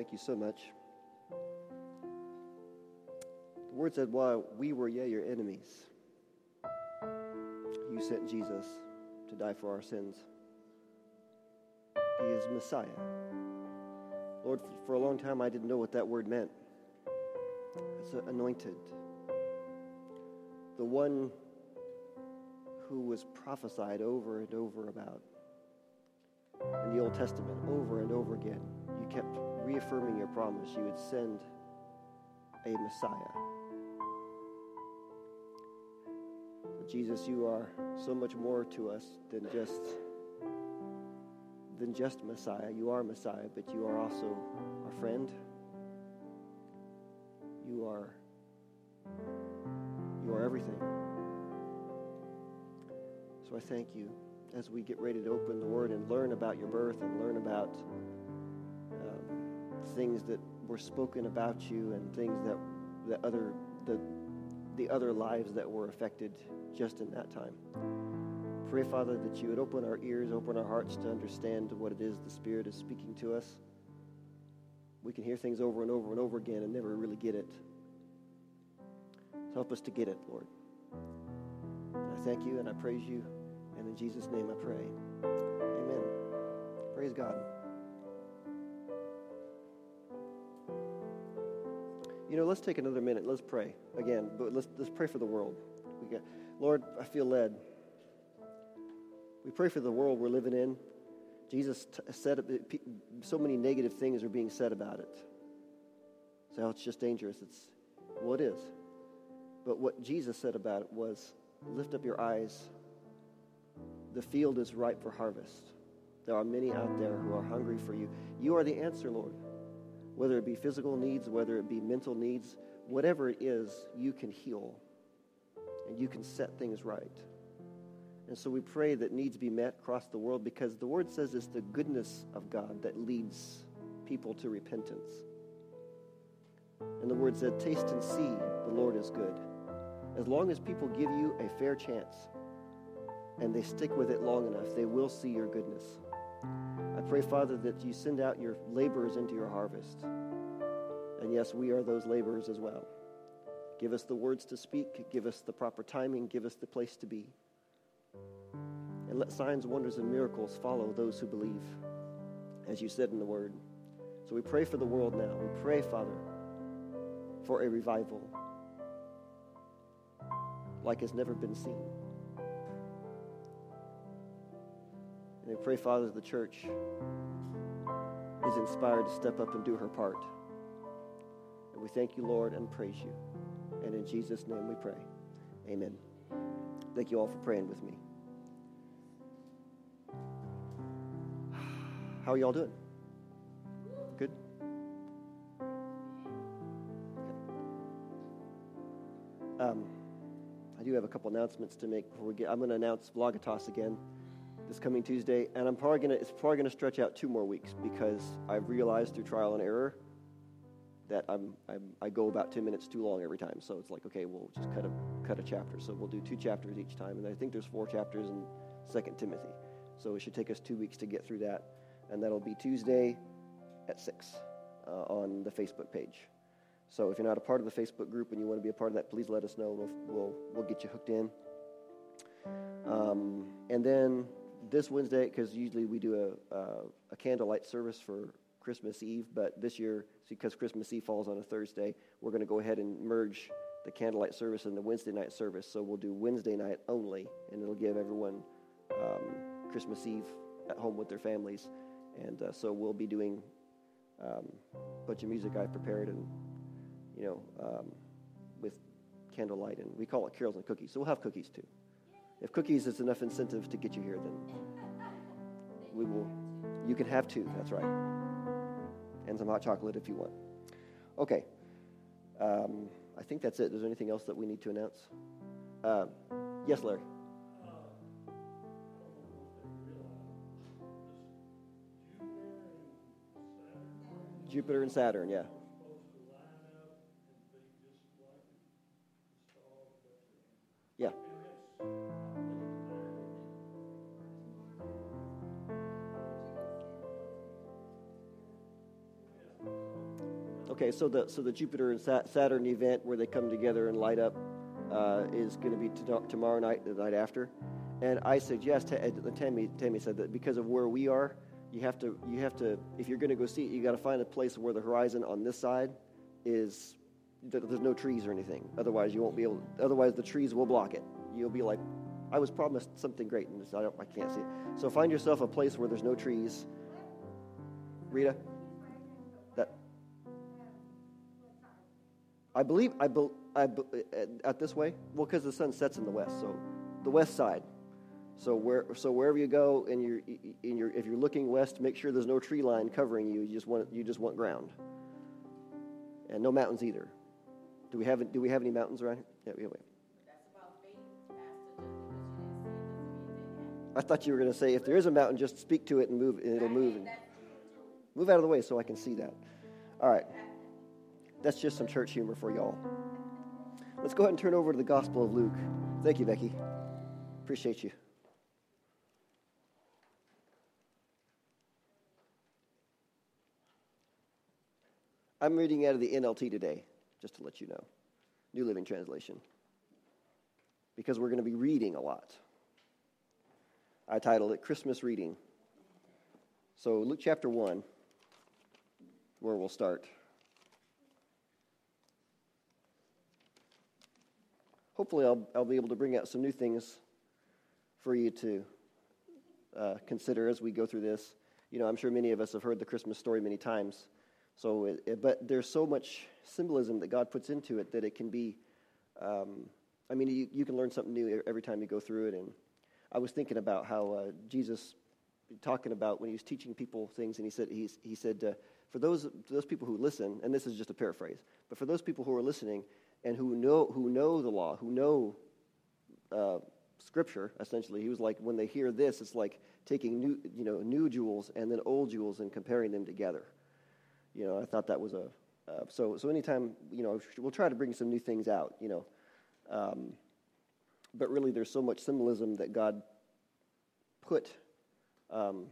thank you so much. The word said, while we were yet your enemies, you sent Jesus to die for our sins. He is Messiah. Lord, for a long time I didn't know what that word meant. It's anointed. The one who was prophesied over and over about in the Old Testament, over and over again. You kept reaffirming your promise. You would send a Messiah. But Jesus, you are so much more to us than just than just Messiah. You are Messiah, but you are also our friend. You are you are everything. So I thank you as we get ready to open the Word and learn about your birth and learn about things that were spoken about you and things that the other the the other lives that were affected just in that time. Pray, Father, that you would open our ears, open our hearts to understand what it is the Spirit is speaking to us. We can hear things over and over and over again and never really get it. So help us to get it, Lord. I thank you and I praise you. And in Jesus' name I pray. Amen. Praise God. You know, let's take another minute. Let's pray again, but let's, let's pray for the world. We Lord, I feel led. We pray for the world we're living in. Jesus t- said so many negative things are being said about it. So it's just dangerous. It's well, it is. But what Jesus said about it was, lift up your eyes. The field is ripe for harvest. There are many out there who are hungry for you. You are the answer, Lord. Whether it be physical needs, whether it be mental needs, whatever it is, you can heal and you can set things right. And so we pray that needs be met across the world because the word says it's the goodness of God that leads people to repentance. And the word said, Taste and see the Lord is good. As long as people give you a fair chance and they stick with it long enough, they will see your goodness. I pray, Father, that you send out your laborers into your harvest. And yes, we are those laborers as well. Give us the words to speak, give us the proper timing, give us the place to be. And let signs, wonders, and miracles follow those who believe, as you said in the word. So we pray for the world now. We pray, Father, for a revival like has never been seen. And pray, Father, that the church is inspired to step up and do her part. And we thank you, Lord, and praise you. And in Jesus' name we pray. Amen. Thank you all for praying with me. How are y'all doing? Good? Um, I do have a couple announcements to make before we get. I'm going to announce Vlogitas again this coming Tuesday, and I'm probably to. It's probably to stretch out two more weeks because I've realized through trial and error that I'm, I'm, i go about 10 minutes too long every time. So it's like, okay, we'll just cut a cut a chapter. So we'll do two chapters each time, and I think there's four chapters in Second Timothy. So it should take us two weeks to get through that, and that'll be Tuesday at six uh, on the Facebook page. So if you're not a part of the Facebook group and you want to be a part of that, please let us know. We'll we'll, we'll get you hooked in. Um, and then this Wednesday, because usually we do a, a, a candlelight service for Christmas Eve, but this year, because Christmas Eve falls on a Thursday, we're going to go ahead and merge the candlelight service and the Wednesday night service. So we'll do Wednesday night only, and it'll give everyone um, Christmas Eve at home with their families. And uh, so we'll be doing um, a bunch of music I've prepared, and you know, um, with candlelight, and we call it carols and cookies. So we'll have cookies too. If cookies is enough incentive to get you here, then we will. You can have two. That's right and some hot chocolate if you want. Okay. Um, I think that's it. Is there anything else that we need to announce? Uh, yes, Larry. Jupiter and Saturn, yeah. Yeah. Okay, so the so the Jupiter and Saturn event where they come together and light up uh, is going to be t- tomorrow night, the night after. And I suggest, uh, Tammy, Tammy said that because of where we are, you have to you have to if you're going to go see it, you got to find a place where the horizon on this side is there's no trees or anything. Otherwise, you won't be able. Otherwise, the trees will block it. You'll be like, I was promised something great, and I, don't, I can't see it. So find yourself a place where there's no trees. Rita, I believe I, be, I be, uh, at this way. Well, because the sun sets in the west, so the west side. So where so wherever you go, and you're in your if you're looking west, make sure there's no tree line covering you. You just want you just want ground, and no mountains either. Do we have do we have any mountains around here? Yeah, yeah, wait. I thought you were going to say if there is a mountain, just speak to it and move, and it'll move. And move out of the way so I can see that. All right. That's just some church humor for y'all. Let's go ahead and turn over to the Gospel of Luke. Thank you, Becky. Appreciate you. I'm reading out of the NLT today, just to let you know. New Living Translation. Because we're going to be reading a lot. I titled it Christmas Reading. So, Luke chapter 1, where we'll start. Hopefully, I'll, I'll be able to bring out some new things for you to uh, consider as we go through this. You know, I'm sure many of us have heard the Christmas story many times. So, it, it, but there's so much symbolism that God puts into it that it can be. Um, I mean, you, you can learn something new every time you go through it, and I was thinking about how uh, Jesus talking about when he was teaching people things, and he said he, he said uh, for those those people who listen, and this is just a paraphrase, but for those people who are listening and who know who know the law, who know uh, Scripture, essentially, he was like when they hear this, it's like taking new you know new jewels and then old jewels and comparing them together. You know, I thought that was a uh, so so anytime you know we'll try to bring some new things out. You know. Um, but really there's so much symbolism that God put um,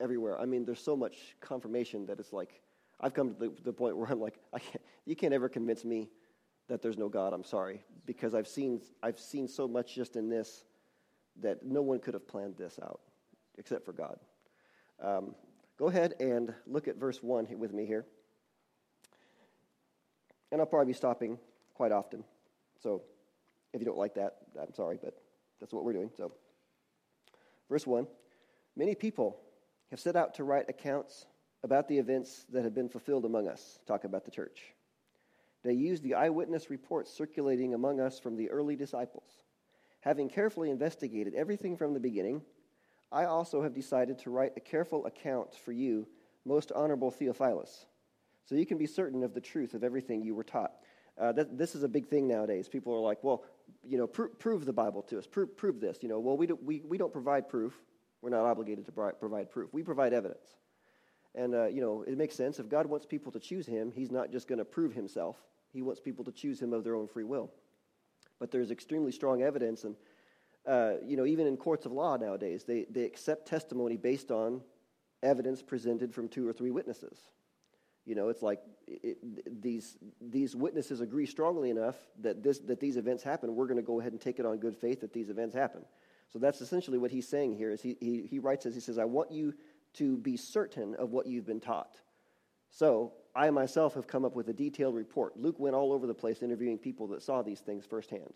everywhere. I mean, there's so much confirmation that it's like, I've come to the, the point where I'm like, can't, you can't ever convince me that there's no God. I'm sorry. Because I've seen, I've seen so much just in this that no one could have planned this out except for God. Um, go ahead and look at verse 1 with me here. And I'll probably be stopping quite often. So if you don't like that, I'm sorry, but that's what we're doing. So, verse 1 Many people have set out to write accounts about the events that have been fulfilled among us. Talk about the church. They used the eyewitness reports circulating among us from the early disciples. Having carefully investigated everything from the beginning, I also have decided to write a careful account for you, most honorable Theophilus, so you can be certain of the truth of everything you were taught. Uh, this is a big thing nowadays. People are like, well, you know, pr- prove the Bible to us. Prove, prove this. You know, well, we, do, we, we don't provide proof. We're not obligated to provide proof. We provide evidence. And, uh, you know, it makes sense. If God wants people to choose him, he's not just going to prove himself. He wants people to choose him of their own free will. But there's extremely strong evidence. And, uh, you know, even in courts of law nowadays, they, they accept testimony based on evidence presented from two or three witnesses. You know, it's like it, these, these witnesses agree strongly enough that, this, that these events happen. We're going to go ahead and take it on good faith that these events happen. So that's essentially what he's saying here. Is he, he, he writes as he says, I want you to be certain of what you've been taught. So I myself have come up with a detailed report. Luke went all over the place interviewing people that saw these things firsthand.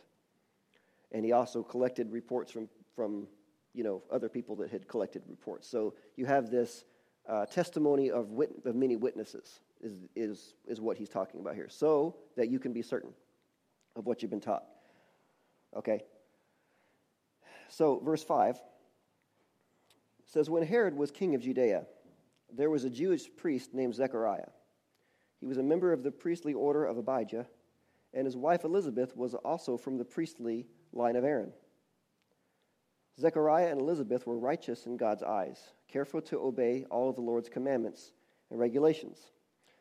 And he also collected reports from, from you know, other people that had collected reports. So you have this uh, testimony of, wit- of many witnesses is, is, is what he's talking about here, so that you can be certain of what you've been taught. Okay? So, verse 5 says When Herod was king of Judea, there was a Jewish priest named Zechariah. He was a member of the priestly order of Abijah, and his wife Elizabeth was also from the priestly line of Aaron. Zechariah and Elizabeth were righteous in God's eyes, careful to obey all of the Lord's commandments and regulations.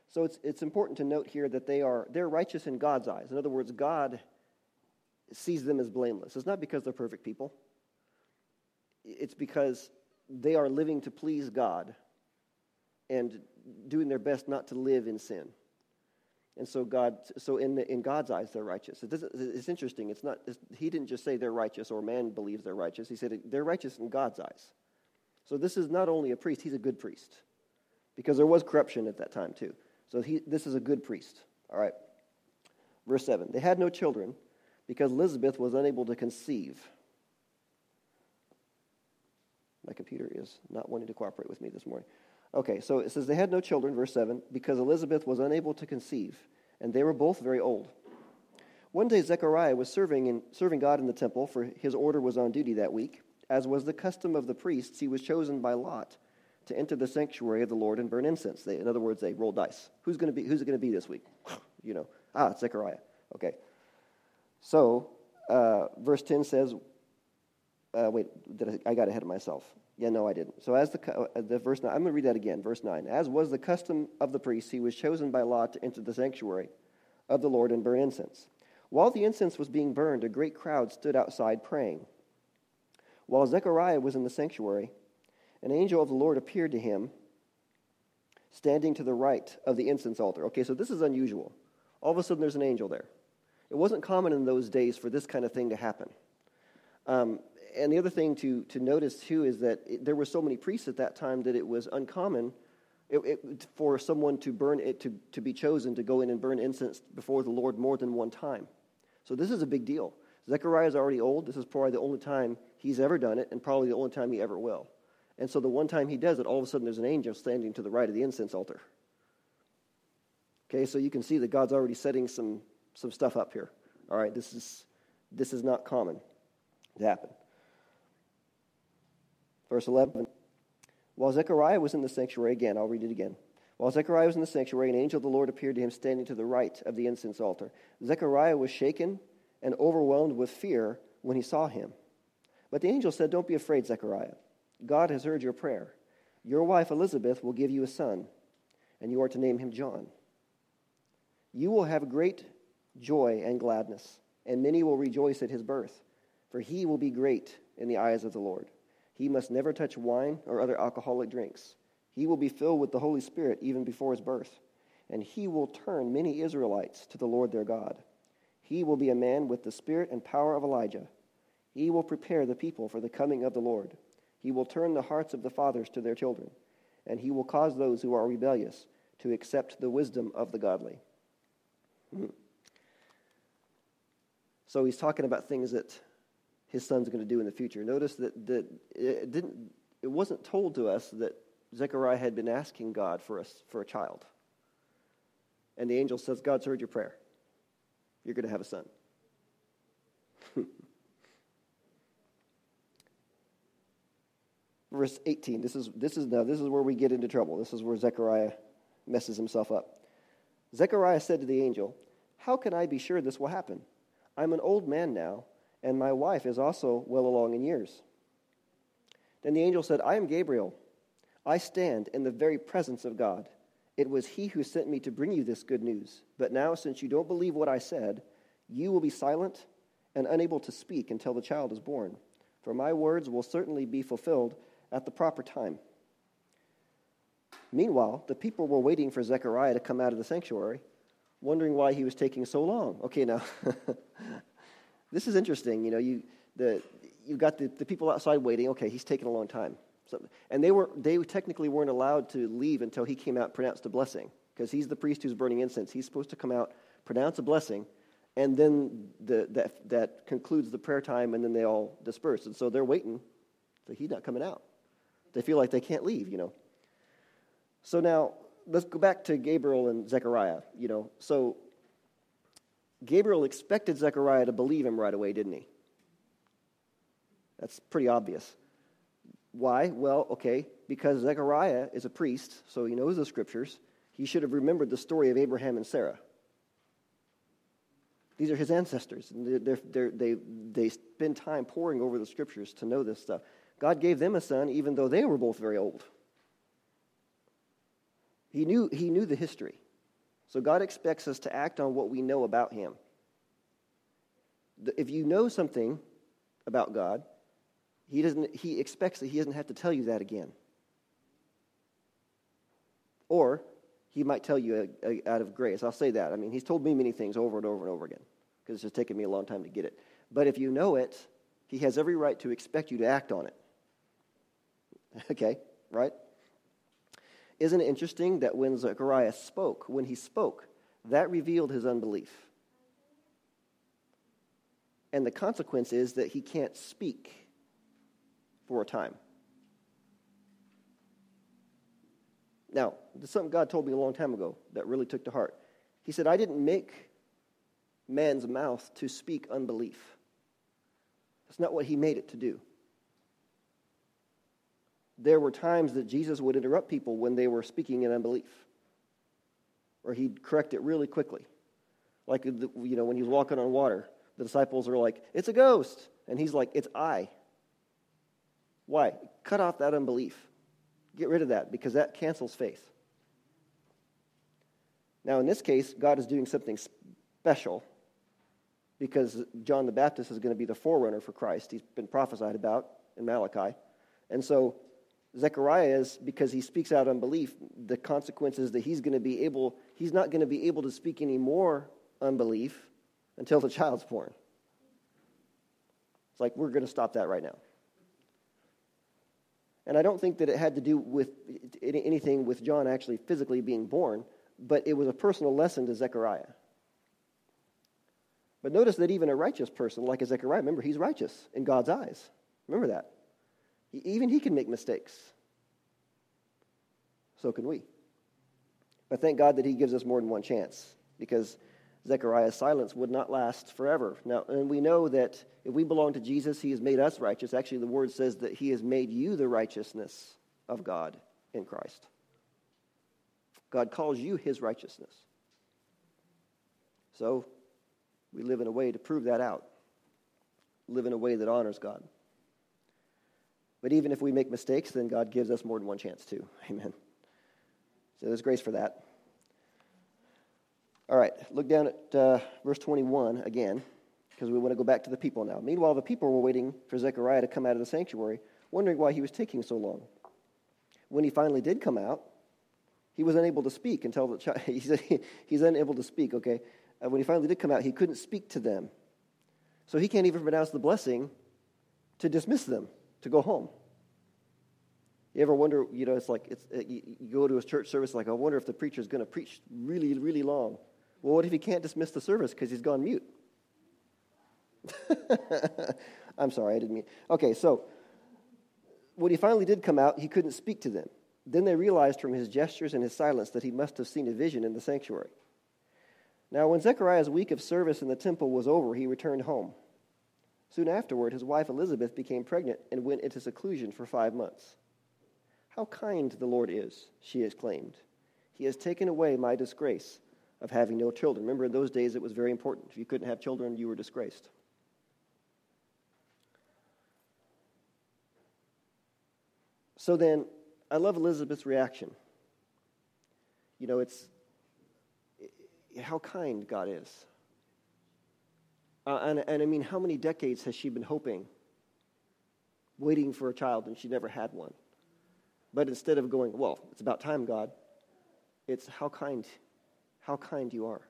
So it's, it's important to note here that they are they're righteous in God's eyes. In other words, God sees them as blameless. It's not because they're perfect people. It's because they are living to please God. and doing their best not to live in sin. And so God, so in, the, in God's eyes, they're righteous. It it's interesting. It's not, it's, he didn't just say they're righteous or man believes they're righteous. He said they're righteous in God's eyes. So this is not only a priest, he's a good priest. Because there was corruption at that time too. So he, this is a good priest. All right. Verse 7. They had no children because Elizabeth was unable to conceive. My computer is not wanting to cooperate with me this morning. Okay, so it says they had no children, verse 7, because Elizabeth was unable to conceive, and they were both very old. One day Zechariah was serving, in, serving God in the temple, for his order was on duty that week. As was the custom of the priests, he was chosen by lot to enter the sanctuary of the Lord and burn incense. They, in other words, they rolled dice. Who's going to be? Who's it going to be this week? you know, ah, Zechariah. Okay. So, uh, verse 10 says, uh, wait, I, I got ahead of myself. Yeah, no, I didn't. So, as the, uh, the verse 9, I'm going to read that again. Verse 9. As was the custom of the priests, he was chosen by lot to enter the sanctuary of the Lord and burn incense. While the incense was being burned, a great crowd stood outside praying. While Zechariah was in the sanctuary, an angel of the Lord appeared to him, standing to the right of the incense altar. Okay, so this is unusual. All of a sudden, there's an angel there. It wasn't common in those days for this kind of thing to happen. Um, and the other thing to, to notice too is that it, there were so many priests at that time that it was uncommon it, it, for someone to burn it to, to be chosen to go in and burn incense before the Lord more than one time. So this is a big deal. Zechariah is already old. This is probably the only time he's ever done it, and probably the only time he ever will. And so the one time he does it, all of a sudden there's an angel standing to the right of the incense altar. Okay, so you can see that God's already setting some, some stuff up here. All right, this is, this is not common to happen. Verse 11. While Zechariah was in the sanctuary, again, I'll read it again. While Zechariah was in the sanctuary, an angel of the Lord appeared to him standing to the right of the incense altar. Zechariah was shaken and overwhelmed with fear when he saw him. But the angel said, Don't be afraid, Zechariah. God has heard your prayer. Your wife Elizabeth will give you a son, and you are to name him John. You will have great joy and gladness, and many will rejoice at his birth, for he will be great in the eyes of the Lord. He must never touch wine or other alcoholic drinks. He will be filled with the Holy Spirit even before his birth, and he will turn many Israelites to the Lord their God. He will be a man with the spirit and power of Elijah. He will prepare the people for the coming of the Lord. He will turn the hearts of the fathers to their children, and he will cause those who are rebellious to accept the wisdom of the godly. So he's talking about things that his son's going to do in the future. Notice that, that it, didn't, it wasn't told to us that Zechariah had been asking God for a, for a child. And the angel says, God's heard your prayer. You're going to have a son. Verse 18. This is, this, is, now, this is where we get into trouble. This is where Zechariah messes himself up. Zechariah said to the angel, How can I be sure this will happen? I'm an old man now and my wife is also well along in years. Then the angel said, I am Gabriel. I stand in the very presence of God. It was he who sent me to bring you this good news. But now, since you don't believe what I said, you will be silent and unable to speak until the child is born. For my words will certainly be fulfilled at the proper time. Meanwhile, the people were waiting for Zechariah to come out of the sanctuary, wondering why he was taking so long. Okay, now, This is interesting. You know, you, the, you've got the, the people outside waiting. Okay, he's taking a long time. So, and they, were, they technically weren't allowed to leave until he came out and pronounced a blessing because he's the priest who's burning incense. He's supposed to come out, pronounce a blessing, and then the, that, that concludes the prayer time, and then they all disperse. And so they're waiting. So he's not coming out. They feel like they can't leave, you know. So now let's go back to Gabriel and Zechariah, you know. So Gabriel expected Zechariah to believe him right away, didn't he? That's pretty obvious. Why? Well, okay, because Zechariah is a priest, so he knows the scriptures. He should have remembered the story of Abraham and Sarah. These are his ancestors. They're, they're, they, they spend time poring over the scriptures to know this stuff. God gave them a son, even though they were both very old. He knew, he knew the history. So God expects us to act on what we know about Him. If you know something about God, He, doesn't, he expects that He doesn't have to tell you that again. Or he might tell you a, a, out of grace. I'll say that. I mean, he's told me many things over and over and over again because it's just taken me a long time to get it. But if you know it, he has every right to expect you to act on it. okay, right? Isn't it interesting that when Zechariah spoke, when he spoke, that revealed his unbelief? And the consequence is that he can't speak for a time. Now, this is something God told me a long time ago that really took to heart. He said, I didn't make man's mouth to speak unbelief. That's not what he made it to do. There were times that Jesus would interrupt people when they were speaking in unbelief, or he'd correct it really quickly. Like, you know, when he was walking on water, the disciples are like, It's a ghost. And he's like, It's I. Why? Cut off that unbelief. Get rid of that because that cancels faith. Now, in this case, God is doing something special because John the Baptist is going to be the forerunner for Christ. He's been prophesied about in Malachi. And so, Zechariah is, because he speaks out unbelief, the consequence is that he's going to be able, he's not going to be able to speak any more unbelief until the child's born. It's like, we're going to stop that right now. And I don't think that it had to do with anything with John actually physically being born, but it was a personal lesson to Zechariah. But notice that even a righteous person like a Zechariah, remember, he's righteous in God's eyes. Remember that. Even he can make mistakes. So can we. But thank God that he gives us more than one chance because Zechariah's silence would not last forever. Now, and we know that if we belong to Jesus, he has made us righteous. Actually, the word says that he has made you the righteousness of God in Christ. God calls you his righteousness. So, we live in a way to prove that out, live in a way that honors God. But even if we make mistakes, then God gives us more than one chance too. Amen. So there's grace for that. All right, look down at uh, verse 21 again, because we want to go back to the people now. Meanwhile, the people were waiting for Zechariah to come out of the sanctuary, wondering why he was taking so long. When he finally did come out, he was unable to speak until the child, he said he's unable to speak, okay? Uh, when he finally did come out, he couldn't speak to them. So he can't even pronounce the blessing to dismiss them, to go home. You ever wonder, you know, it's like it's, uh, you, go to a church service, like, I wonder if the preacher is going to preach really, really long. Well, what if he can't dismiss the service because he's gone mute? I'm sorry, I didn't mean. Okay, so when he finally did come out, he couldn't speak to them. Then they realized from his gestures and his silence that he must have seen a vision in the sanctuary. Now, when Zechariah's week of service in the temple was over, he returned home. Soon afterward, his wife Elizabeth became pregnant and went into seclusion for five months. How kind the Lord is, she exclaimed. He has taken away my disgrace of having no children. Remember, in those days, it was very important. If you couldn't have children, you were disgraced. So then, I love Elizabeth's reaction. You know, it's how kind God is. Uh, and, and I mean, how many decades has she been hoping, waiting for a child, and she never had one? But instead of going, well, it's about time, God, it's how kind how kind you are.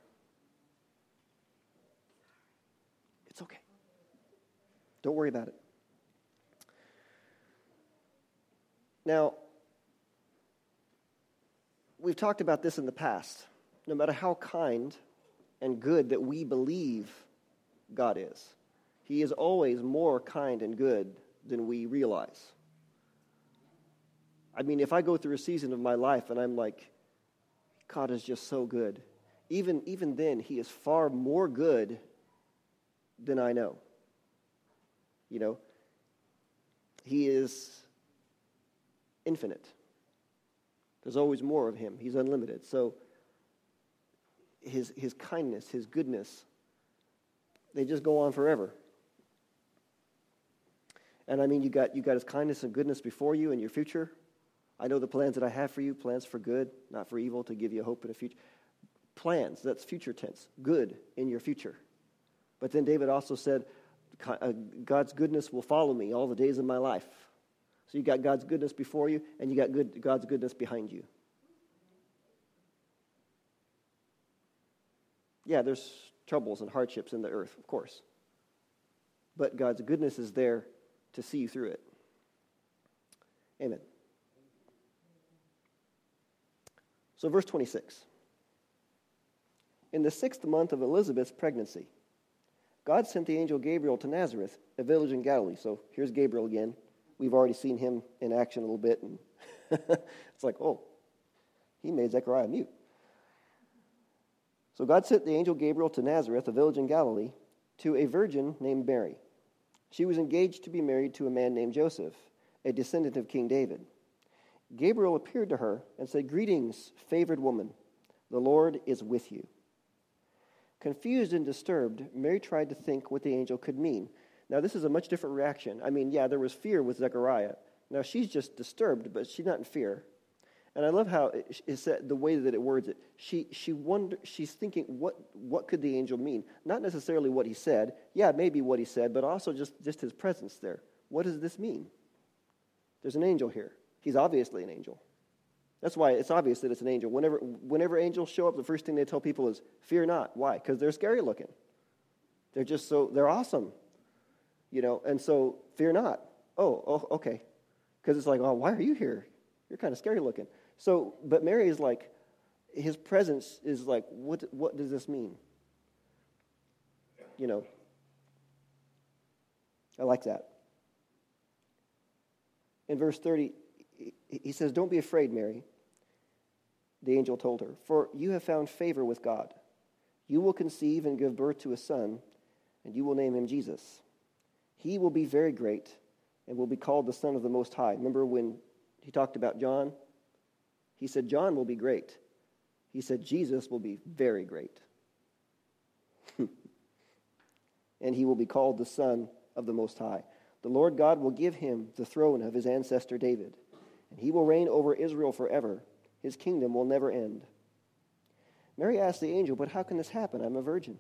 It's okay. Don't worry about it. Now, we've talked about this in the past. No matter how kind and good that we believe God is, He is always more kind and good than we realize. I mean, if I go through a season of my life and I'm like, God is just so good. Even, even then, He is far more good than I know. You know, He is infinite. There's always more of Him, He's unlimited. So, His, his kindness, His goodness, they just go on forever. And I mean, you got, you got his kindness and goodness before you in your future. I know the plans that I have for you, plans for good, not for evil, to give you hope and a future. Plans, that's future tense, good in your future. But then David also said, uh, God's goodness will follow me all the days of my life. So you got God's goodness before you, and you got good, God's goodness behind you. Yeah, there's troubles and hardships in the earth, of course. But God's goodness is there to see you through it. Amen. So, verse 26. In the sixth month of Elizabeth's pregnancy, God sent the angel Gabriel to Nazareth, a village in Galilee. So here's Gabriel again. We've already seen him in action a little bit, and it's like, oh, he made Zechariah mute. So God sent the angel Gabriel to Nazareth, a village in Galilee, to a virgin named Mary. She was engaged to be married to a man named Joseph, a descendant of King David. Gabriel appeared to her and said, Greetings, favored woman. The Lord is with you. Confused and disturbed, Mary tried to think what the angel could mean. Now, this is a much different reaction. I mean, yeah, there was fear with Zechariah. Now, she's just disturbed, but she's not in fear. And I love how it, said, the way that it words it. She, she wonder, she's thinking, what, what could the angel mean? Not necessarily what he said. Yeah, maybe what he said, but also just, just his presence there. What does this mean? There's an angel here. He's obviously an angel. That's why it's obvious that it's an angel. Whenever, whenever angels show up, the first thing they tell people is, fear not. Why? Because they're scary looking. They're just so, they're awesome. You know, and so fear not. Oh, oh okay. Because it's like, oh, why are you here? You're kind of scary looking. So, but Mary is like, his presence is like, what, what does this mean? You know, I like that. In verse 30, he says, Don't be afraid, Mary the angel told her, For you have found favor with God. You will conceive and give birth to a son, and you will name him Jesus. He will be very great and will be called the Son of the Most High. Remember when he talked about John? He said, John will be great. He said, Jesus will be very great. and he will be called the Son of the Most High. The Lord God will give him the throne of his ancestor David, and he will reign over Israel forever his kingdom will never end. Mary asked the angel, But how can this happen? I'm a virgin.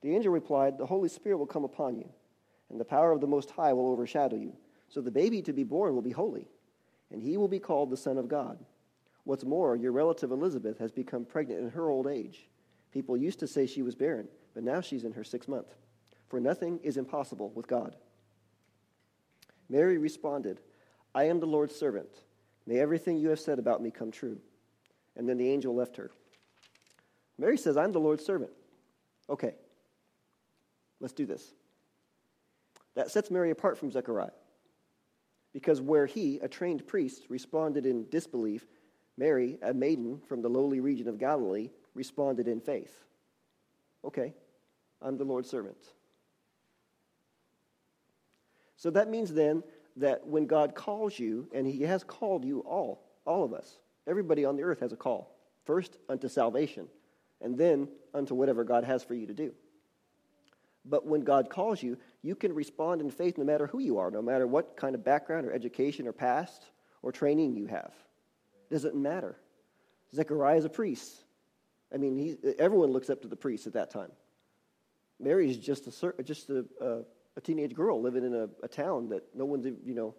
The angel replied, The Holy Spirit will come upon you, and the power of the Most High will overshadow you. So the baby to be born will be holy, and he will be called the Son of God. What's more, your relative Elizabeth has become pregnant in her old age. People used to say she was barren, but now she's in her sixth month. For nothing is impossible with God. Mary responded, I am the Lord's servant. May everything you have said about me come true. And then the angel left her. Mary says, I'm the Lord's servant. Okay, let's do this. That sets Mary apart from Zechariah. Because where he, a trained priest, responded in disbelief, Mary, a maiden from the lowly region of Galilee, responded in faith. Okay, I'm the Lord's servant. So that means then that when God calls you, and He has called you all, all of us, everybody on the earth has a call. First unto salvation, and then unto whatever God has for you to do. But when God calls you, you can respond in faith no matter who you are, no matter what kind of background or education or past or training you have. It doesn't matter. Zechariah is a priest. I mean, he, everyone looks up to the priest at that time. Mary is just a, just a, a, a teenage girl living in a, a town that no one's, you know,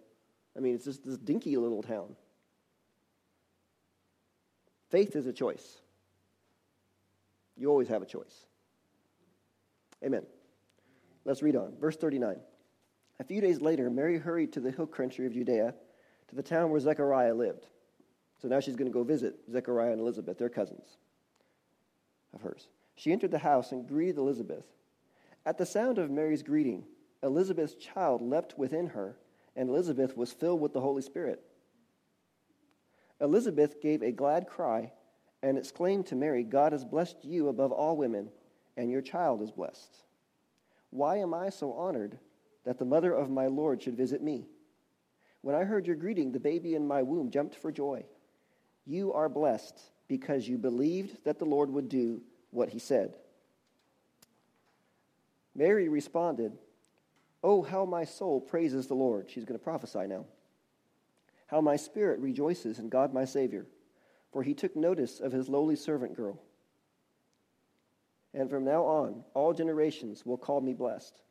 I mean, it's just this dinky little town. Faith is a choice. You always have a choice. Amen. Let's read on. Verse 39. A few days later, Mary hurried to the hill country of Judea, to the town where Zechariah lived. So now she's going to go visit Zechariah and Elizabeth, their cousins of hers. She entered the house and greeted Elizabeth. At the sound of Mary's greeting, Elizabeth's child leapt within her, and Elizabeth was filled with the Holy Spirit. Elizabeth gave a glad cry and exclaimed to Mary, God has blessed you above all women, and your child is blessed. Why am I so honored that the mother of my Lord should visit me? When I heard your greeting, the baby in my womb jumped for joy. You are blessed because you believed that the Lord would do what he said. Mary responded, Oh, how my soul praises the Lord. She's going to prophesy now. How my spirit rejoices in God my Savior, for he took notice of his lowly servant girl. And from now on, all generations will call me blessed,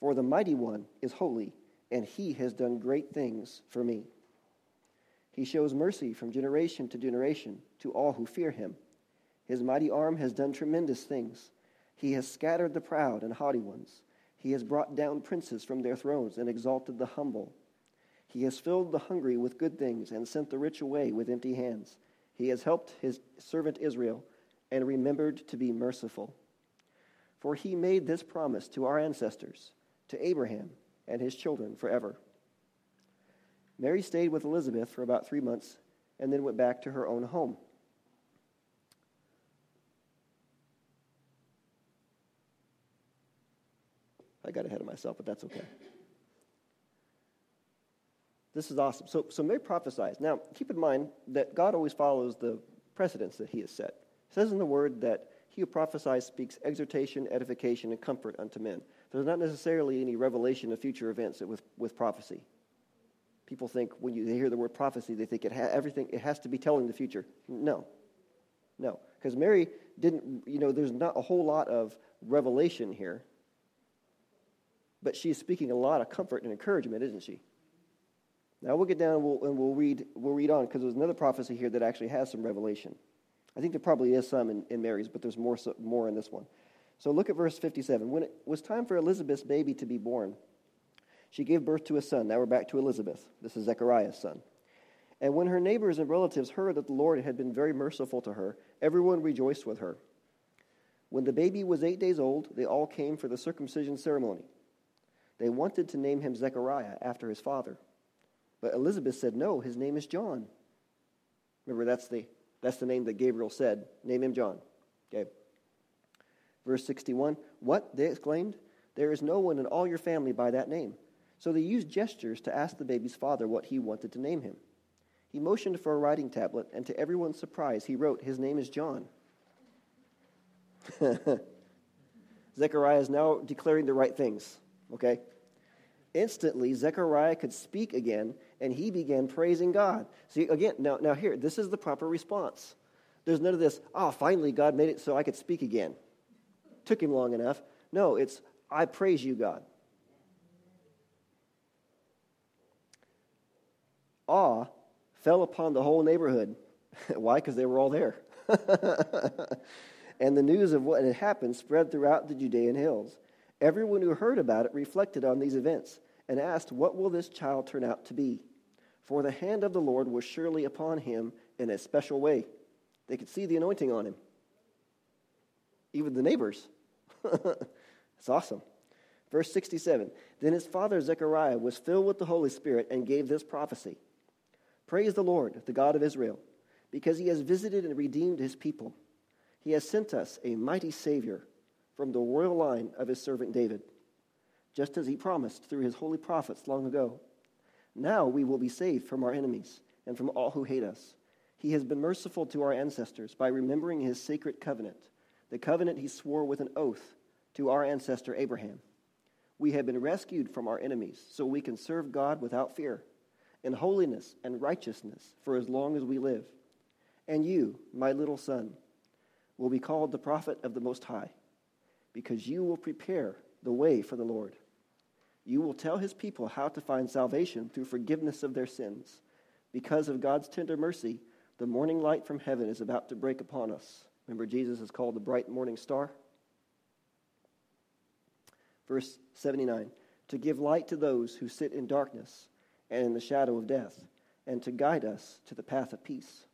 for the mighty one is holy, and he has done great things for me. He shows mercy from generation to generation to all who fear him. His mighty arm has done tremendous things. He has scattered the proud and haughty ones. He has brought down princes from their thrones and exalted the humble. He has filled the hungry with good things and sent the rich away with empty hands. He has helped his servant Israel and remembered to be merciful. For he made this promise to our ancestors, to Abraham and his children forever. Mary stayed with Elizabeth for about three months and then went back to her own home. I got ahead of myself, but that's okay. This is awesome. So, so Mary prophesies. Now, keep in mind that God always follows the precedents that he has set. It says in the word that he who prophesies speaks exhortation, edification, and comfort unto men. There's not necessarily any revelation of future events with, with prophecy. People think when you hear the word prophecy, they think it ha- everything it has to be telling the future. No, no, because Mary didn't. You know, there's not a whole lot of revelation here, but she's speaking a lot of comfort and encouragement, isn't she? Now we'll get down and we'll, and we'll read we'll read on because there's another prophecy here that actually has some revelation. I think there probably is some in, in Mary's, but there's more more in this one. So look at verse 57. When it was time for Elizabeth's baby to be born, she gave birth to a son. Now we're back to Elizabeth. This is Zechariah's son. And when her neighbors and relatives heard that the Lord had been very merciful to her, everyone rejoiced with her. When the baby was eight days old, they all came for the circumcision ceremony. They wanted to name him Zechariah after his father. But Elizabeth said, No, his name is John. Remember, that's the, that's the name that Gabriel said. Name him John. Okay. Verse 61 What? They exclaimed. There is no one in all your family by that name. So they used gestures to ask the baby's father what he wanted to name him. He motioned for a writing tablet, and to everyone's surprise, he wrote, His name is John. Zechariah is now declaring the right things, okay? Instantly, Zechariah could speak again, and he began praising God. See, again, now, now here, this is the proper response. There's none of this, oh, finally God made it so I could speak again. Took him long enough. No, it's, I praise you, God. awe fell upon the whole neighborhood. Why? Because they were all there. and the news of what had happened spread throughout the Judean hills. Everyone who heard about it reflected on these events and asked, What will this child turn out to be? For the hand of the Lord was surely upon him in a special way. They could see the anointing on him. Even the neighbors. it's awesome. Verse 67 Then his father Zechariah was filled with the Holy Spirit and gave this prophecy. Praise the Lord, the God of Israel, because he has visited and redeemed his people. He has sent us a mighty Savior from the royal line of his servant David, just as he promised through his holy prophets long ago. Now we will be saved from our enemies and from all who hate us. He has been merciful to our ancestors by remembering his sacred covenant, the covenant he swore with an oath to our ancestor Abraham. We have been rescued from our enemies so we can serve God without fear in holiness and righteousness for as long as we live. And you, my little son, will be called the prophet of the Most High, because you will prepare the way for the Lord. You will tell his people how to find salvation through forgiveness of their sins. Because of God's tender mercy, the morning light from heaven is about to break upon us. Remember, Jesus is called the bright morning star? Verse 79 To give light to those who sit in darkness and in the shadow of death, and to guide us to the path of peace.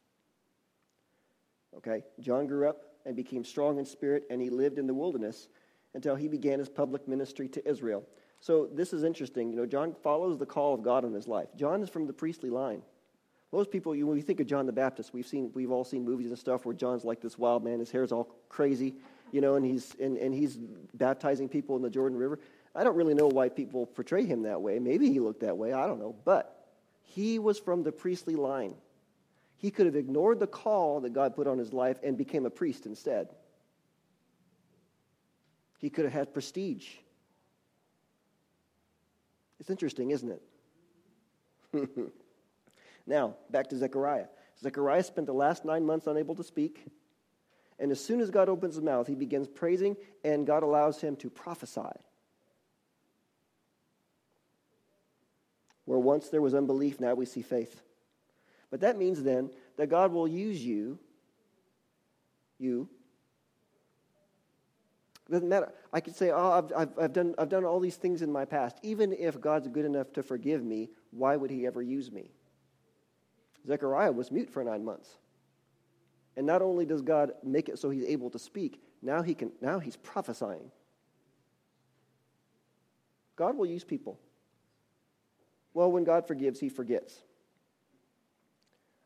Okay? John grew up and became strong in spirit, and he lived in the wilderness until he began his public ministry to Israel. So this is interesting. You know, John follows the call of God in his life. John is from the priestly line. Most people, when you think of John the Baptist, we've seen, we've all seen movies and stuff where John's like this wild man. His hair's all crazy, you know, and he's and, and he's baptizing people in the Jordan River. I don't really know why people portray him that way. Maybe he looked that way. I don't know. But he was from the priestly line. He could have ignored the call that God put on his life and became a priest instead. He could have had prestige. It's interesting, isn't it? now, back to Zechariah. Zechariah spent the last nine months unable to speak. And as soon as God opens his mouth, he begins praising, and God allows him to prophesy. Where once there was unbelief, now we see faith. But that means then that God will use you You. Doesn't matter. I could say, oh, I've, I've, I've, done, I've done all these things in my past. Even if God's good enough to forgive me, why would he ever use me? Zechariah was mute for nine months. And not only does God make it so he's able to speak, now, he can, now he's prophesying. God will use people. Well, when God forgives, he forgets.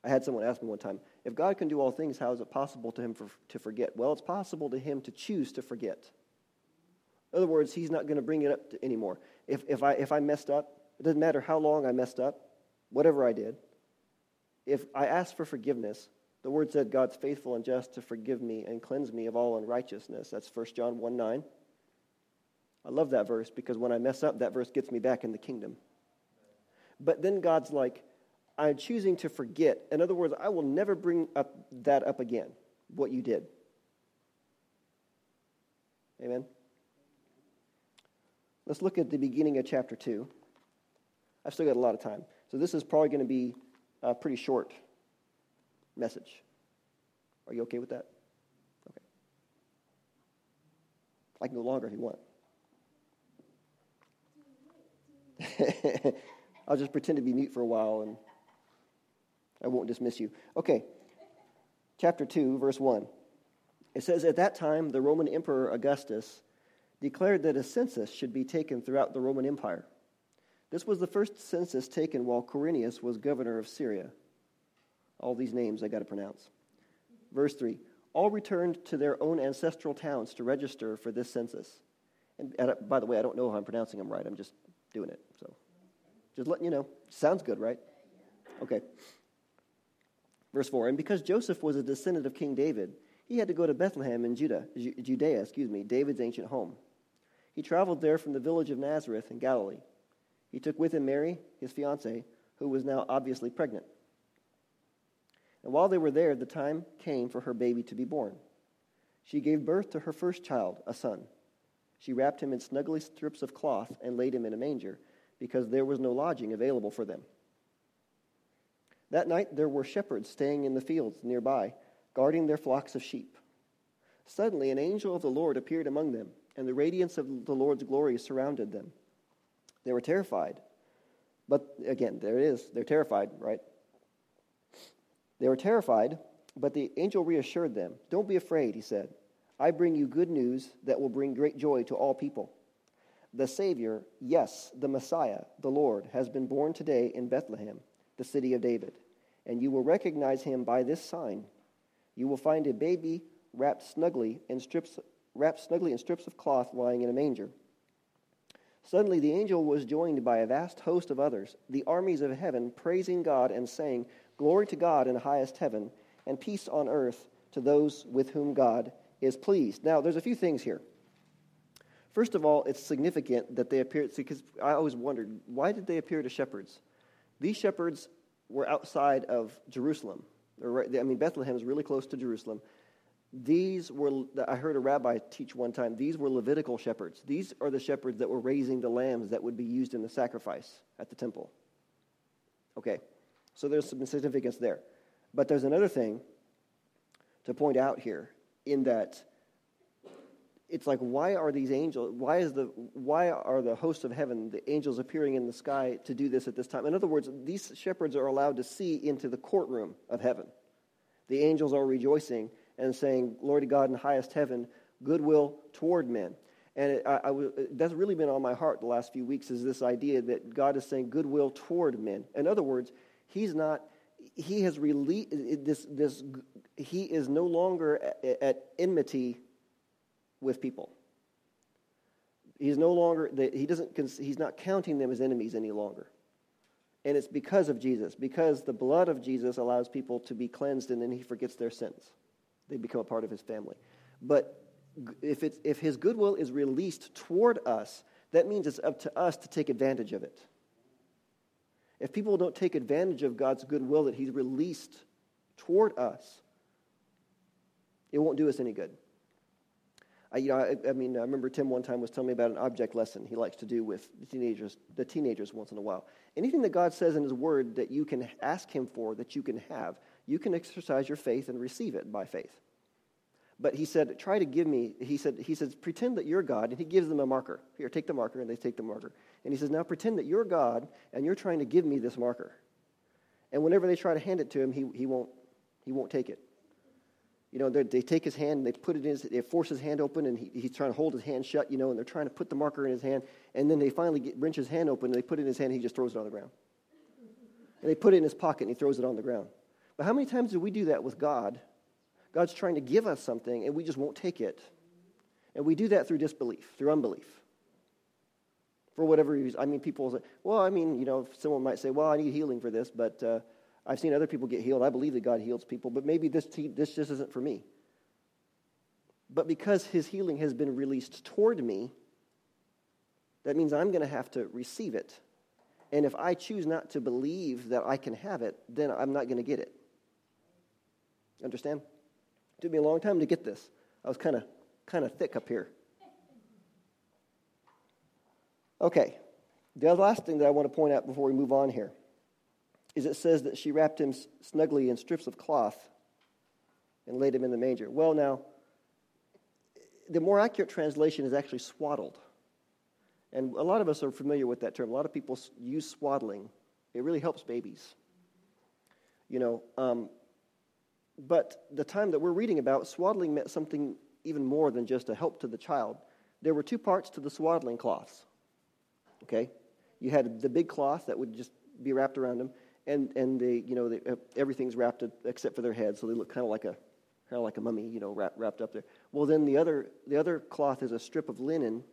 I had someone ask me one time, if God can do all things, how is it possible to him for, to forget? Well, it's possible to him to choose to forget. In other words, he's not going to bring it up anymore. If, if, I, if I messed up, it doesn't matter how long I messed up, whatever I did. If I ask for forgiveness, the word said, God's faithful and just to forgive me and cleanse me of all unrighteousness. That's 1 John 1 9. I love that verse because when I mess up, that verse gets me back in the kingdom. But then God's like, I'm choosing to forget. In other words, I will never bring up that up again, what you did. Amen. Let's look at the beginning of chapter 2. I've still got a lot of time. So this is probably going to be a pretty short message. Are you okay with that? Okay. I can go longer if you want. I'll just pretend to be mute for a while and I won't dismiss you. Okay. Chapter 2, verse 1. It says, At that time, the Roman Emperor Augustus declared that a census should be taken throughout the Roman Empire. This was the first census taken while Quirinius was governor of Syria. All these names I got to pronounce. Verse 3 All returned to their own ancestral towns to register for this census. And, and uh, by the way, I don't know how I'm pronouncing them right. I'm just doing it. So just letting you know. Sounds good, right? Okay. Verse 4 And because Joseph was a descendant of King David, he had to go to Bethlehem in Judah, Judea, excuse me, David's ancient home. He traveled there from the village of Nazareth in Galilee. He took with him Mary, his fiancee, who was now obviously pregnant. And while they were there, the time came for her baby to be born. She gave birth to her first child, a son. She wrapped him in snuggly strips of cloth and laid him in a manger, because there was no lodging available for them. That night there were shepherds staying in the fields nearby, guarding their flocks of sheep. Suddenly an angel of the Lord appeared among them, and the radiance of the Lord's glory surrounded them. They were terrified. But again, there it is. They're terrified, right? They were terrified, but the angel reassured them. Don't be afraid, he said. I bring you good news that will bring great joy to all people. The Savior, yes, the Messiah, the Lord, has been born today in Bethlehem, the city of David. And you will recognize him by this sign. You will find a baby wrapped snugly in strips, wrapped snugly in strips of cloth lying in a manger. Suddenly the angel was joined by a vast host of others, the armies of heaven, praising God and saying, Glory to God in the highest heaven, and peace on earth to those with whom God is pleased. Now, there's a few things here. First of all, it's significant that they appeared, because I always wondered, why did they appear to shepherds? These shepherds were outside of Jerusalem. I mean, Bethlehem is really close to Jerusalem. These were, I heard a rabbi teach one time, these were Levitical shepherds. These are the shepherds that were raising the lambs that would be used in the sacrifice at the temple. Okay, so there's some significance there. But there's another thing to point out here in that it's like why are these angels why is the why are the hosts of heaven the angels appearing in the sky to do this at this time in other words these shepherds are allowed to see into the courtroom of heaven the angels are rejoicing and saying to god in highest heaven goodwill toward men. And it, I, I, that's really been on my heart the last few weeks is this idea that god is saying goodwill toward men. In other words he's not he has released this, this he is no longer at, at enmity with people. He's no longer he doesn't he's not counting them as enemies any longer. And it's because of jesus because the blood of jesus allows people to be cleansed and then he forgets their sins they become a part of his family but if, it's, if his goodwill is released toward us that means it's up to us to take advantage of it if people don't take advantage of God's goodwill that He's released toward us, it won't do us any good. I, you know, I, I, mean, I remember Tim one time was telling me about an object lesson he likes to do with the teenagers, the teenagers once in a while. Anything that God says in His Word that you can ask Him for, that you can have, you can exercise your faith and receive it by faith. But he said, try to give me, he said, he says, pretend that you're God. And he gives them a marker. Here, take the marker. And they take the marker. And he says, now pretend that you're God and you're trying to give me this marker. And whenever they try to hand it to him, he, he, won't, he won't take it. You know, they take his hand, and they put it in they force his hand open, and he, he's trying to hold his hand shut, you know, and they're trying to put the marker in his hand, and then they finally get, wrench his hand open, and they put it in his hand, and he just throws it on the ground. And they put it in his pocket, and he throws it on the ground. But how many times do we do that with God? God's trying to give us something, and we just won't take it. And we do that through disbelief, through unbelief. For whatever reason. I mean, people say, well, I mean, you know, someone might say, well, I need healing for this, but uh, I've seen other people get healed. I believe that God heals people, but maybe this, this just isn't for me. But because his healing has been released toward me, that means I'm going to have to receive it. And if I choose not to believe that I can have it, then I'm not going to get it. Understand? It took me a long time to get this. I was kind of kind of thick up here. Okay. The last thing that I want to point out before we move on here is it says that she wrapped him snugly in strips of cloth and laid him in the manger. Well, now, the more accurate translation is actually swaddled. And a lot of us are familiar with that term. A lot of people use swaddling. It really helps babies. You know, um, but the time that we're reading about, swaddling meant something even more than just a help to the child. There were two parts to the swaddling cloths. Okay? You had the big cloth that would just be wrapped around them, and and they you know they, everything's wrapped except for their head, so they look kind of like a kind of like a mummy, you know, wrapped, wrapped up there. Well, then the other the other cloth is a strip of linen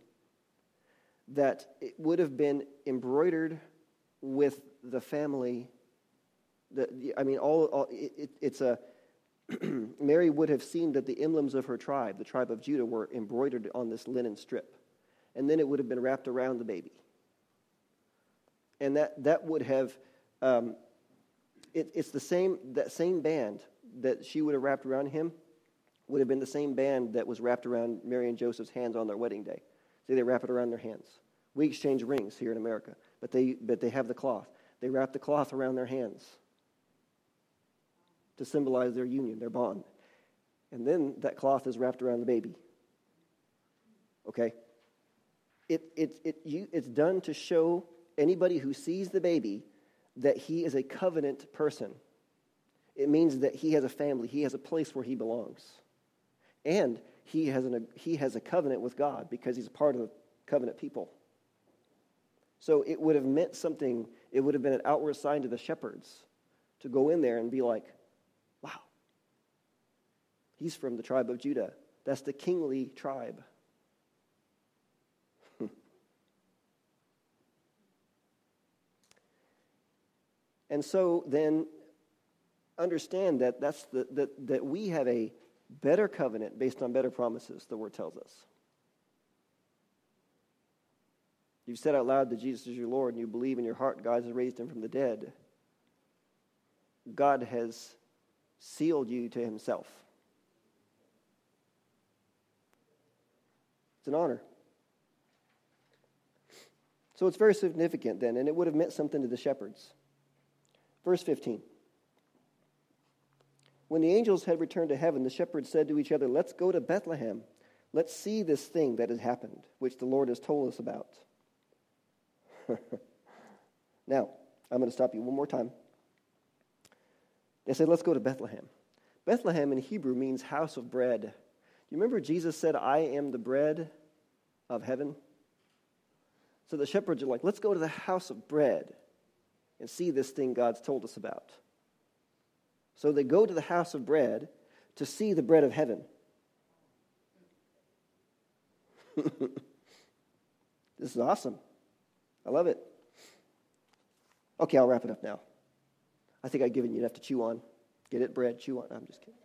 that it would have been embroidered with the family. The, I mean, all, all it, it's a Mary would have seen that the emblems of her tribe, the tribe of Judah, were embroidered on this linen strip, and then it would have been wrapped around the baby, and that that would have um, it, it's the same, that same band that she would have wrapped around him would have been the same band that was wrapped around Mary and Joseph's hands on their wedding day. See, they wrap it around their hands. We exchange rings here in America, but they, but they have the cloth. They wrap the cloth around their hands to symbolize their union, their bond. And then that cloth is wrapped around the baby. Okay? It, it, it, you, it's done to show anybody who sees the baby that he is a covenant person. It means that he has a family, he has a place where he belongs. And he has, an, he has a covenant with God because he's a part of the covenant people. So it would have meant something, it would have been an outward sign to the shepherds to go in there and be like, he's from the tribe of Judah. That's the kingly tribe. And so then understand that, that's the, that, that we have a better covenant based on better promises, the word tells us. You've said out loud that Jesus is your Lord and you believe in your heart God has raised him from the dead. God has sealed you to himself. It's an honor. So it's very significant then, and it would have meant something to the shepherds. Verse 15. When the angels had returned to heaven, the shepherds said to each other, Let's go to Bethlehem. Let's see this thing that has happened, which the Lord has told us about. now, I'm going to stop you one more time. They said, Let's go to Bethlehem. Bethlehem in Hebrew means house of bread. You remember Jesus said, I am the bread of heaven? So the shepherds are like, Let's go to the house of bread and see this thing God's told us about. So they go to the house of bread to see the bread of heaven. this is awesome. I love it. Okay, I'll wrap it up now. I think I've given you enough to chew on. Get it, bread, chew on. I'm just kidding.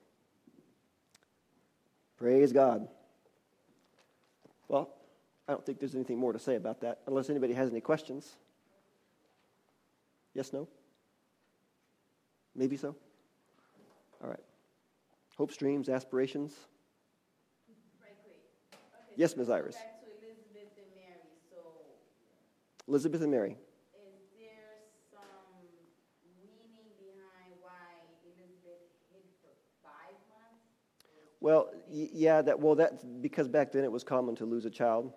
Praise God. Well, I don't think there's anything more to say about that, unless anybody has any questions. Yes, no? Maybe so? All right. Hopes, dreams, aspirations? Right. Okay, Yes, so Ms. Iris. Elizabeth and Mary. So, Elizabeth and Mary. is there some meaning behind why Elizabeth hid for five months? Well, yeah, that well, that's because back then it was common to lose a child,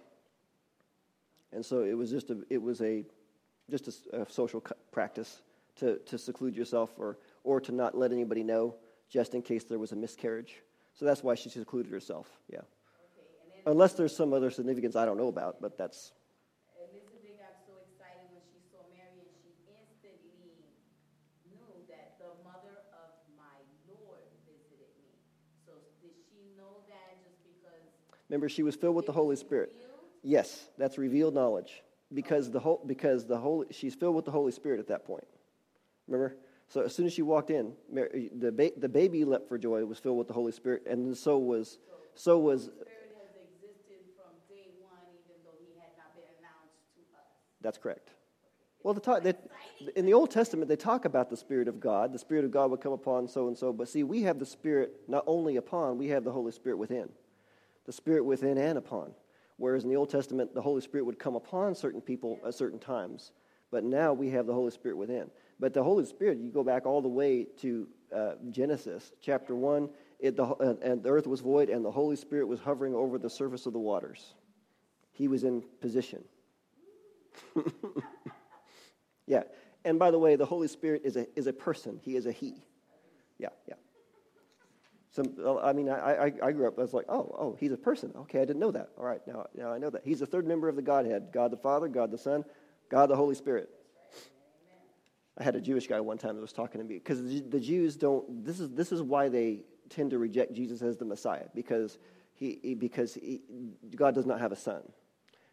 and so it was just a it was a just a social practice to to seclude yourself or or to not let anybody know, just in case there was a miscarriage. So that's why she secluded herself. Yeah, Okay, unless there's some other significance I don't know about, but that's Elizabeth got so excited when she saw Mary, and she instantly knew that the mother of my Lord visited me. So, did she know that just because? Remember she was filled with the Holy Spirit. Yes, that's revealed knowledge because the whole because the Holy she's filled with the Holy Spirit at that point. Remember? So as soon as she walked in, Mary, the ba- the baby leapt for joy, was filled with the Holy Spirit, and so was so was Spirit has existed from day one, even though he had not been announced to us. that's correct. Well, the talk, they, in the Old Testament, they talk about the Spirit of God. The Spirit of God would come upon so and so. But see, we have the Spirit not only upon, we have the Holy Spirit within. The Spirit within and upon. Whereas in the Old Testament, the Holy Spirit would come upon certain people at certain times. But now we have the Holy Spirit within. But the Holy Spirit, you go back all the way to uh, Genesis chapter 1, it, the, uh, and the earth was void, and the Holy Spirit was hovering over the surface of the waters. He was in position. Yeah. And by the way, the Holy Spirit is a, is a person. He is a he. Yeah, yeah. Some, I mean, I, I, I grew up, I was like, oh, oh, he's a person. Okay, I didn't know that. All right, now, now I know that. He's the third member of the Godhead God the Father, God the Son, God the Holy Spirit. I had a Jewish guy one time that was talking to me because the Jews don't, this is, this is why they tend to reject Jesus as the Messiah because, he, because he, God does not have a son.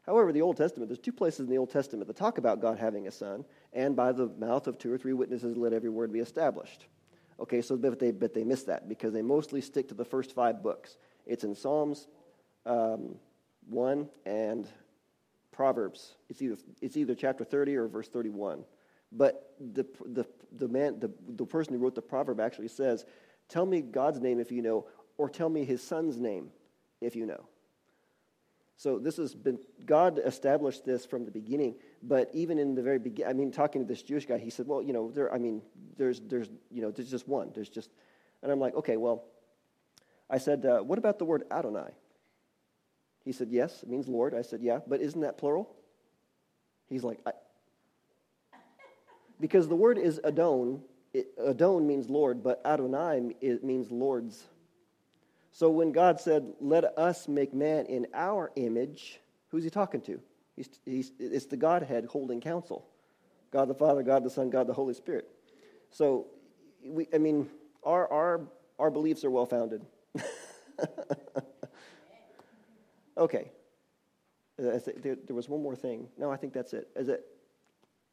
However, the Old Testament, there's two places in the Old Testament that talk about God having a son, and by the mouth of two or three witnesses, let every word be established. Okay, so but they, but they miss that because they mostly stick to the first five books. It's in Psalms um, 1 and Proverbs. It's either, it's either chapter 30 or verse 31. But the, the, the, man, the, the person who wrote the proverb actually says, Tell me God's name if you know, or tell me his son's name if you know. So this has been God established this from the beginning, but even in the very beginning, I mean, talking to this Jewish guy, he said, "Well, you know, there, I mean, there's, there's, you know, there's just one. There's just," and I'm like, "Okay, well," I said, uh, "What about the word Adonai?" He said, "Yes, it means Lord." I said, "Yeah, but isn't that plural?" He's like, I, "Because the word is Adon. It, Adon means Lord, but Adonai it means lords." So when God said, Let us make man in our image, who's he talking to? He's, he's, it's the Godhead holding counsel God the Father, God the Son, God the Holy Spirit. So, we, I mean, our, our, our beliefs are well founded. okay. There, was one more thing. No, I think that's it. Is it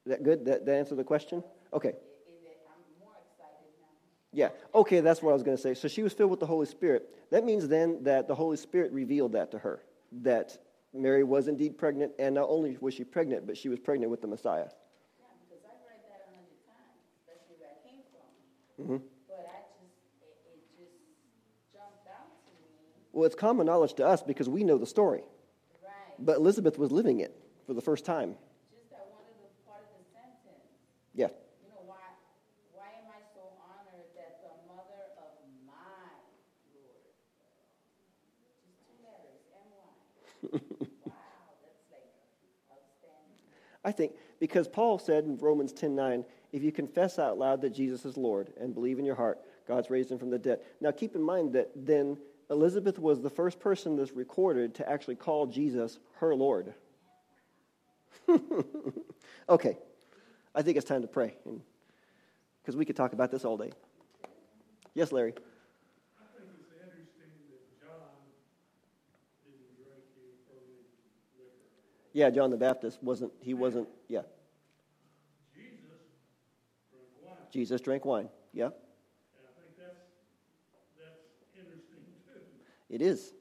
is that good? That, that the question? Okay. Is it, I'm more excited now. Yeah. Okay, that's what I was going to say. So she was filled with the Holy Spirit. That means then that the Holy Spirit revealed that to her, that Mary was indeed pregnant, and not only was she pregnant, but she was pregnant with the Messiah. Yeah, because I've read that a hundred times, especially where I came from. Mm-hmm. But I just, it, it just jumped out to me. Well, it's common knowledge to us because we know the story, Right. but Elizabeth was living it for the first time. Just that one of the part of the sentence. Yeah. You know, why, why am I so honored that the mother of my Lord? Just two letters, M-Y. Wow, that's like outstanding. I think because Paul said in Romans 10:9, if you confess out loud that Jesus is Lord and believe in your heart, God's raised him from the dead. Now keep in mind that then Elizabeth was the first person that's recorded to actually call Jesus her Lord. okay. I think it's time to pray because we could talk about this all day. Yes, Larry. I think it's interesting that John didn't drink any fermented liquor. Yeah, John the Baptist wasn't he wasn't yeah. Jesus drank wine, Jesus drank wine. Yeah. and I think that's, that's interesting too. It is.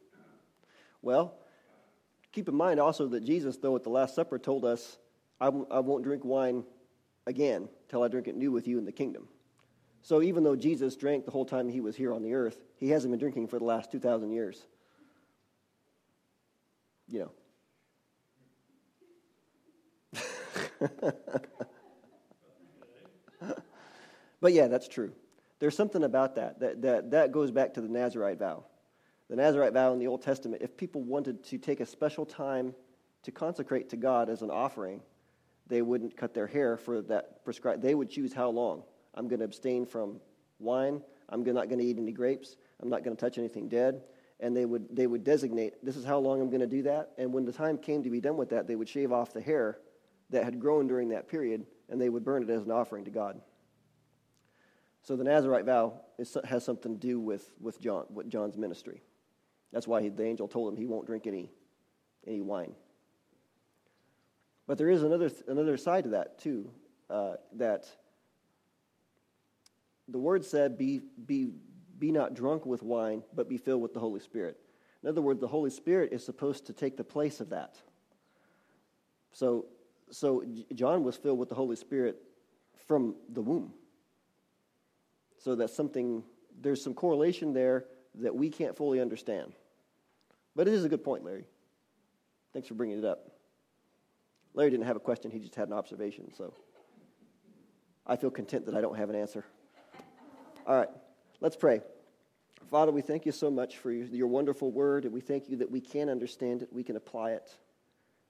Well, keep in mind also that Jesus, though at the Last Supper, told us, I w- I won't drink wine again till I drink it new with you in the kingdom. So even though Jesus drank the whole time he was here on the earth, he hasn't been drinking for the last 2,000 years. You know. but yeah, that's true. There's something about that. That, that. that goes back to the Nazarite vow. The Nazarite vow in the Old Testament, if people wanted to take a special time to consecrate to God as an offering, they wouldn't cut their hair for that prescribed. They would choose how long. I'm going to abstain from wine. I'm not going to eat any grapes. I'm not going to touch anything dead. And they would, they would designate, this is how long I'm going to do that. And when the time came to be done with that, they would shave off the hair that had grown during that period, and they would burn it as an offering to God. So the Nazarite vow is, has something to do with, with, John, with John's ministry. That's why he, the angel told him he won't drink any, any wine. But there is another, another side to that, too, uh, that the word said, be, be, be not drunk with wine, but be filled with the Holy Spirit. In other words, the Holy Spirit is supposed to take the place of that. So, so John was filled with the Holy Spirit from the womb. So that's something, there's some correlation there that we can't fully understand. But it is a good point, Larry. Thanks for bringing it up. Larry didn't have a question, he just had an observation. So I feel content that I don't have an answer. All right, let's pray. Father, we thank you so much for your wonderful word, and we thank you that we can understand it, we can apply it,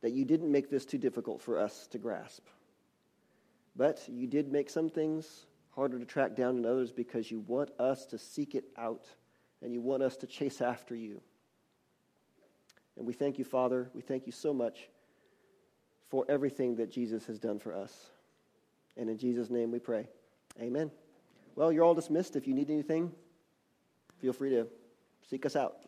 that you didn't make this too difficult for us to grasp. But you did make some things harder to track down than others because you want us to seek it out and you want us to chase after you. And we thank you, Father. We thank you so much for everything that Jesus has done for us. And in Jesus' name we pray. Amen. Well, you're all dismissed. If you need anything, feel free to seek us out.